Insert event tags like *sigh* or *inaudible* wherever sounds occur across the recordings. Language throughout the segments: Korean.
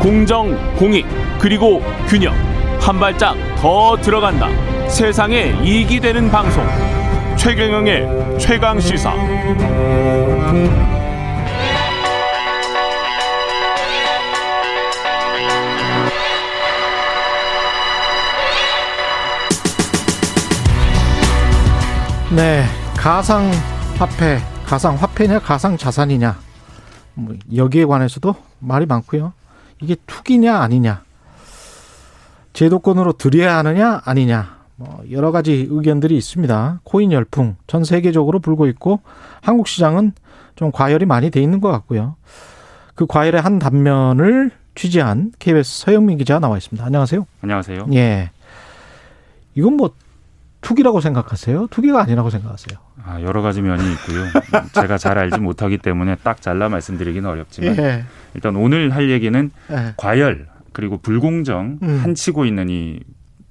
공정, 공익, 그리고 균형. 한 발짝 더 들어간다. 세상에 이익이 되는 방송. 최경영의 최강 시사. 네, 가상 화폐, 가상 화폐냐, 가상 자산이냐, 뭐 여기에 관해서도 말이 많고요. 이게 투기냐 아니냐, 제도권으로 들여야 하느냐 아니냐, 뭐 여러 가지 의견들이 있습니다. 코인 열풍 전 세계적으로 불고 있고 한국 시장은 좀 과열이 많이 돼 있는 것 같고요. 그 과열의 한 단면을 취재한 KBS 서영민 기자 나와 있습니다. 안녕하세요. 안녕하세요. 예. 이건 뭐 투기라고 생각하세요? 투기가 아니라고 생각하세요? 아, 여러 가지 면이 있고요. *laughs* 제가 잘 알지 못하기 때문에 딱 잘라 말씀드리기는 어렵지만 예. 일단 오늘 할 얘기는 예. 과열 그리고 불공정 음. 한치고 있는 이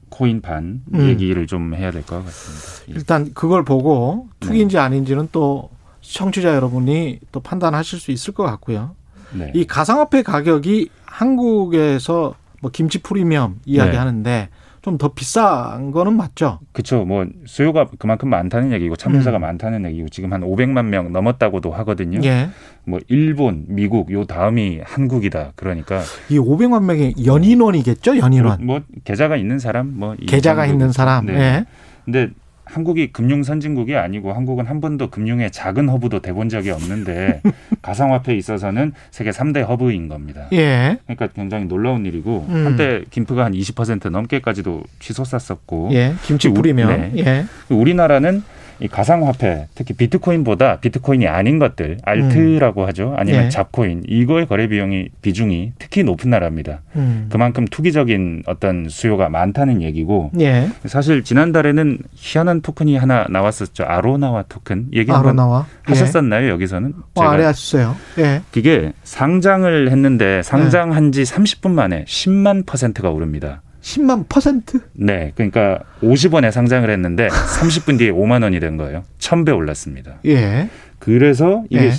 코인판 음. 얘기를 좀 해야 될 것 같습니다. 예. 일단 그걸 보고 투기인지 네. 아닌지는 또 청취자 여러분이 또 판단하실 수 있을 것 같고요. 네. 이 가상화폐 가격이 한국에서 뭐 김치 프리미엄 이야기하는데 좀 더 비싼 거는 맞죠? 그렇죠. 뭐 수요가 그만큼 많다는 얘기고 참여자가 음. 많다는 얘기고 지금 한 500만 명 넘었다고도 하거든요. 예. 뭐 일본, 미국 요 다음이 한국이다. 그러니까 이 500만 명의 연인원이겠죠? 연인원. 뭐 계좌가 있는 사람 뭐이 계좌가. 있는 사람. 네. 예. 근데 한국이 금융 선진국이 아니고 한국은 한 번도 금융의 작은 허브도 돼본 적이 없는데 *laughs* 가상화폐에 있어서는 세계 3대 허브인 겁니다. 예. 그러니까 굉장히 놀라운 일이고 음. 한때 김프가 한 20% 넘게까지도 치솟았었고 예. 김치 우- 프리미엄. 네. 예. 우리나라는 이 가상화폐 특히 비트코인보다 비트코인이 아닌 것들 알트라고 하죠 아니면 예. 잡코인 이거의 거래 비용이 비중이 특히 높은 나라입니다. 음. 그만큼 투기적인 어떤 수요가 많다는 얘기고 예. 사실 지난달에는 희한한 토큰이 하나 나왔었죠. 아로나와 토큰 얘기 한번 아로나와. 예. 하셨었나요? 여기서는 어, 아래 하셨어요. 예. 그게 상장을 했는데 상장한 지 30분 만에 10만 퍼센트가 오릅니다. 10만 퍼센트? 네, 그러니까 50원에 상장을 했는데 30분 뒤에 5만 원이 된 거예요. 1000배 올랐습니다. 예. 그래서 이게 예.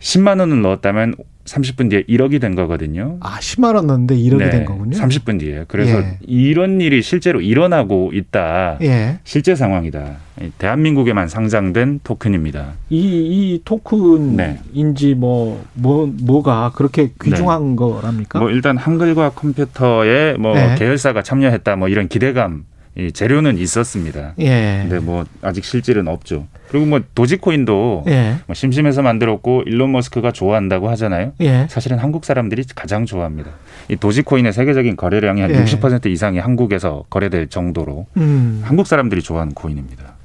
10만 원을 넣었다면 30분 뒤에 1억이 된 거거든요. 아, 10만 원 넣는데 1억이 네, 된 거군요. 30분 뒤에. 그래서 예. 이런 일이 실제로 일어나고 있다. 예. 실제 상황이다. 이 대한민국에만 상장된 토큰입니다. 이, 이 토큰인지 뭐, 뭐, 뭐가 그렇게 귀중한 거랍니까? 네. 뭐 일단 한글과 컴퓨터에 뭐 네. 계열사가 참여했다 뭐 이런 기대감 이 재료는 있었습니다. 예. 근데 뭐 아직 실질은 없죠. 그리고 뭐 도지코인도 예. 뭐 심심해서 만들었고 일론 머스크가 좋아한다고 하잖아요. 예. 사실은 한국 사람들이 가장 좋아합니다. 이 도지코인의 세계적인 거래량이 한 예. 60% 이상이 한국에서 거래될 정도로 음. 한국 사람들이 좋아하는 코인입니다.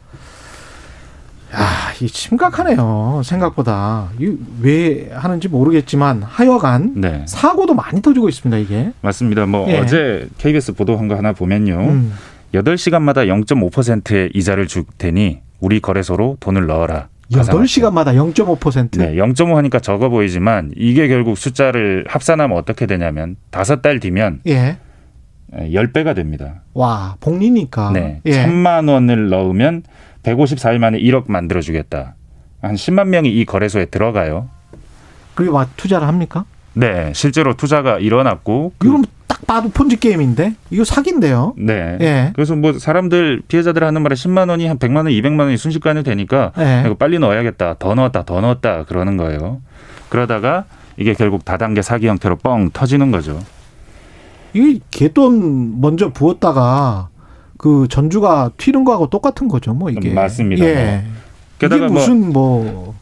야, 이 심각하네요. 생각보다. 이왜 하는지 모르겠지만 하여간 네, 사고도 많이 터지고 있습니다, 이게. 맞습니다. 뭐 예. 어제 KBS 보도한 거 하나 보면요. 음. 8시간마다 0.5%의 이자를 줄 테니 우리 거래소로 돈을 넣어라. 8시간마다 0.5%? 네, 0.5 하니까 적어 보이지만 이게 결국 숫자를 합산하면 어떻게 되냐면 다섯 달 뒤면 예. 10배가 됩니다. 와, 복리니까. 네. 예. 천만 원을 넣으면 154일 만에 1억 만들어 주겠다. 한 10만 명이 이 거래소에 들어가요. 그게 막 투자를 합니까? 네, 실제로 투자가 일어났고 그- 이건 딱 봐도 폰지 게임인데? 이거 사기인데요? 네. 예. 그래서 뭐 사람들 피해자들 하는 말에 10만 원이 한 100만 원, 200만 원이 순식간에 되니까 예. 이거 빨리 넣어야겠다. 더 넣었다. 더 넣었다. 그러는 거예요. 그러다가 이게 결국 다단계 사기 형태로 뻥 터지는 거죠. 이게 곗돈 먼저 부었다가 그 계주가 튀는 거하고 똑같은 거죠, 뭐 이게. 맞습니다. 예. 게다가 이게 뭐- 무슨 뭐,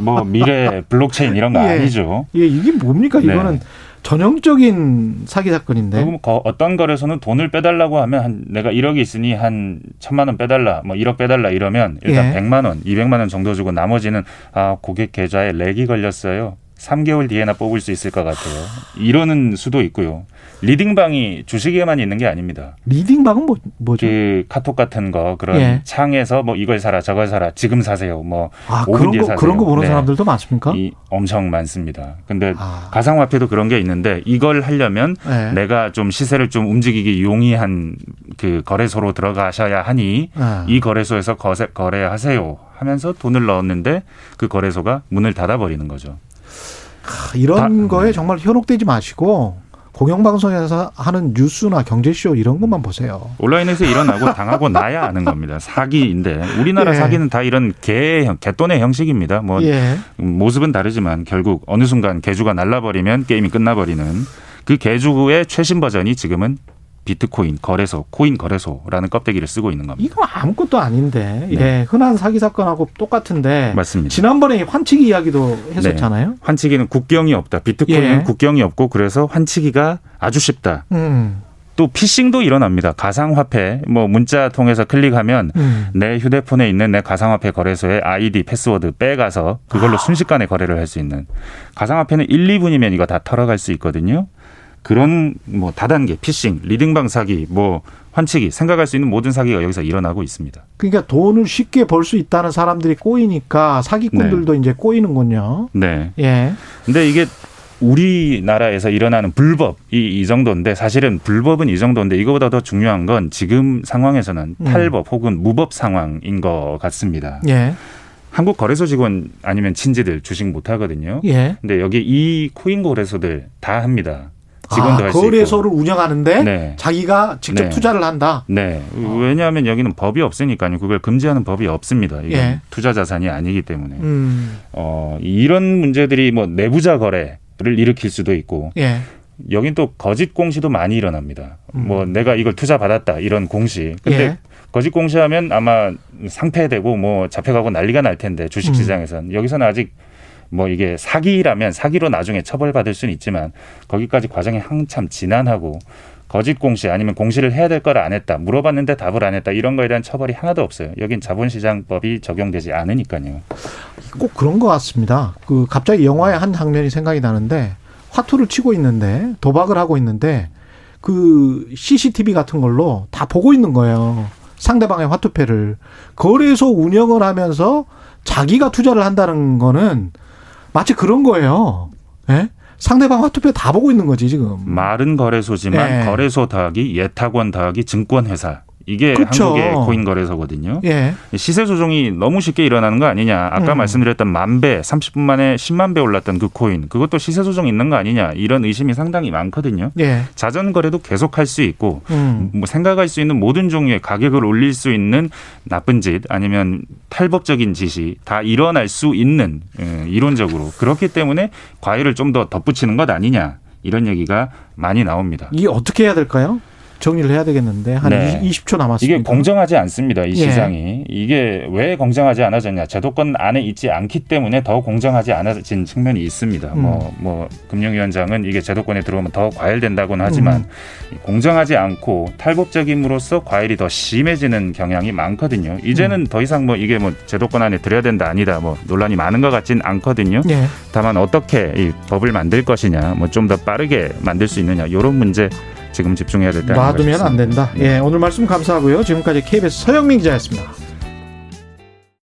뭐 미래 블록체인 이런 거 *laughs* 예. 아니죠. 예, 이게 뭡니까? 네. 이거는 전형적인 사기 사건인데. 어떤 거래소는 돈을 빼달라고 하면 한 내가 1억이 있으니 한 천만 원 빼달라, 뭐 1억 빼달라 이러면 일단 예. 100만 원, 200만 원 정도 주고 나머지는 아 고객 계좌에 lag이 걸렸어요. 3개월 뒤에나 뽑을 수 있을 것 같아요. 이러는 수도 있고요. 리딩방이 주식에만 있는 게 아닙니다. 리딩방은 뭐, 뭐죠? 그 카톡 같은 거 그런 예. 창에서 뭐 이걸 사라 저걸 사라 지금 사세요. 뭐 아, 5분 그런 뒤에 거, 사세요. 그런 거 보는 네. 사람들도 많습니까? 이 엄청 많습니다. 근데 아. 가상화폐도 그런 게 있는데 이걸 하려면 네. 내가 좀 시세를 좀 움직이기 용이한 그 거래소로 들어가셔야 하니 아. 이 거래소에서 거세, 거래하세요 하면서 돈을 넣었는데 그 거래소가 문을 닫아버리는 거죠. 이런 다, 거에 정말 현혹되지 마시고 공영방송에서 하는 뉴스나 경제쇼 이런 것만 보세요. 온라인에서 일어나고 *laughs* 당하고 나야 아는 겁니다. 사기인데 우리나라 예. 사기는 다 이런 개, 개돈의 형식입니다. 뭐 예. 모습은 다르지만 결국 어느 순간 개주가 날라버리면 게임이 끝나버리는 그 개주의 최신 버전이 지금은 비트코인 거래소, 코인 거래소라는 껍데기를 쓰고 있는 겁니다. 이거 아무것도 아닌데, 네. 예, 흔한 사기 사건하고 똑같은데. 맞습니다. 지난번에 환치기 이야기도 했었잖아요. 네. 환치기는 국경이 없다. 비트코인은 예. 국경이 없고 그래서 환치기가 아주 쉽다. 음. 또 피싱도 일어납니다. 가상화폐 뭐 문자 통해서 클릭하면 음. 내 휴대폰에 있는 내 가상화폐 거래소에 아이디 패스워드 빼가서 그걸로 아. 순식간에 거래를 할 수 있는 가상화폐는 1, 2분이면 이거 다 털어갈 수 있거든요. 그런 뭐 다단계 피싱, 리딩방 사기, 뭐 환치기 생각할 수 있는 모든 사기가 여기서 일어나고 있습니다. 그러니까 돈을 쉽게 벌 수 있다는 사람들이 꼬이니까 사기꾼들도 네. 이제 꼬이는군요. 네. 예. 근데 이게 우리나라에서 일어나는 불법이 이 정도인데 사실은 불법은 이 정도인데 이거보다 더 중요한 건 지금 상황에서는 음. 탈법 혹은 무법 상황인 것 같습니다. 예. 한국 거래소 직원 아니면 친지들 주식 못 하거든요. 예. 근데 여기 이 코인 거래소들 다 합니다. 직원도 아, 할수 있고. 거래소를 운영하는데 네. 자기가 직접 네. 투자를 한다. 네. 어. 왜냐하면 여기는 법이 없으니까요. 그걸 금지하는 법이 없습니다. 이건 예. 투자 자산이 아니기 때문에. 음. 어, 이런 문제들이 뭐 내부자 거래를 일으킬 수도 있고. 예. 여긴 또 거짓 공시도 많이 일어납니다. 음. 뭐 내가 이걸 투자 받았다 이런 공시. 근데 예. 거짓 공시하면 아마 상패되고 뭐 잡혀가고 난리가 날 텐데 주식 시장에서는 음. 여기서는 아직 뭐 이게 사기라면 사기로 나중에 처벌받을 수는 있지만 거기까지 과정이 한참 지난하고 거짓 공시 아니면 공시를 해야 될 걸 안 했다 물어봤는데 답을 안 했다 이런 거에 대한 처벌이 하나도 없어요. 여긴 자본시장법이 적용되지 않으니까요. 꼭 그런 것 같습니다. 그 갑자기 영화의 한 장면이 생각이 나는데 화투를 치고 있는데 도박을 하고 있는데 그 CCTV 같은 걸로 다 보고 있는 거예요. 상대방의 화투패를 거래소 운영을 하면서 자기가 투자를 한다는 거는 마치 그런 거예요. 예? 상대방 화투표 다 보고 있는 거지 지금. 말은 거래소지만 예. 거래소 더하기 예탁원 더하기 증권회사 이게 그렇죠. 한국의 코인 거래소거든요. 예. 시세 조정이 너무 쉽게 일어나는 거 아니냐. 아까 음. 말씀드렸던 만 배, 30분 만에 10만 배 올랐던 그 코인. 그것도 시세 조정 있는 거 아니냐. 이런 의심이 상당히 많거든요. 예. 자전 거래도 계속 할 수 있고 음. 뭐 생각할 수 있는 모든 종류의 가격을 올릴 수 있는 나쁜 짓 아니면 탈법적인 짓이 다 일어날 수 있는 예, 이론적으로 그렇기 때문에 과일을 좀 더 덧붙이는 것 아니냐. 이런 얘기가 많이 나옵니다. 이게 어떻게 해야 될까요? 정리를 해야 되겠는데 한 네. 20초 남았습니다. 이게 공정하지 않습니다. 이 예. 시장이 예. 이게 왜 공정하지 않아졌냐? 제도권 안에 있지 않기 때문에 더 공정하지 않아진 측면이 있습니다. 음. 뭐, 뭐 금융위원장은 이게 제도권에 들어오면 더 과열된다고는 하지만 음. 공정하지 않고 탈법적임으로써 과열이 더 심해지는 경향이 많거든요. 이제는 음. 더 이상 뭐 이게 뭐 제도권 안에 들어야 된다 아니다 뭐 논란이 많은 것 같진 않거든요. 예. 다만 어떻게 이 법을 만들 것이냐, 뭐 좀 더 빠르게 만들 수 있느냐 이런 문제 지금 집중해야 될 때. 놔두면 안 된다. 네. 예, 오늘 말씀 감사하고요. 지금까지 KBS 서영민 기자였습니다.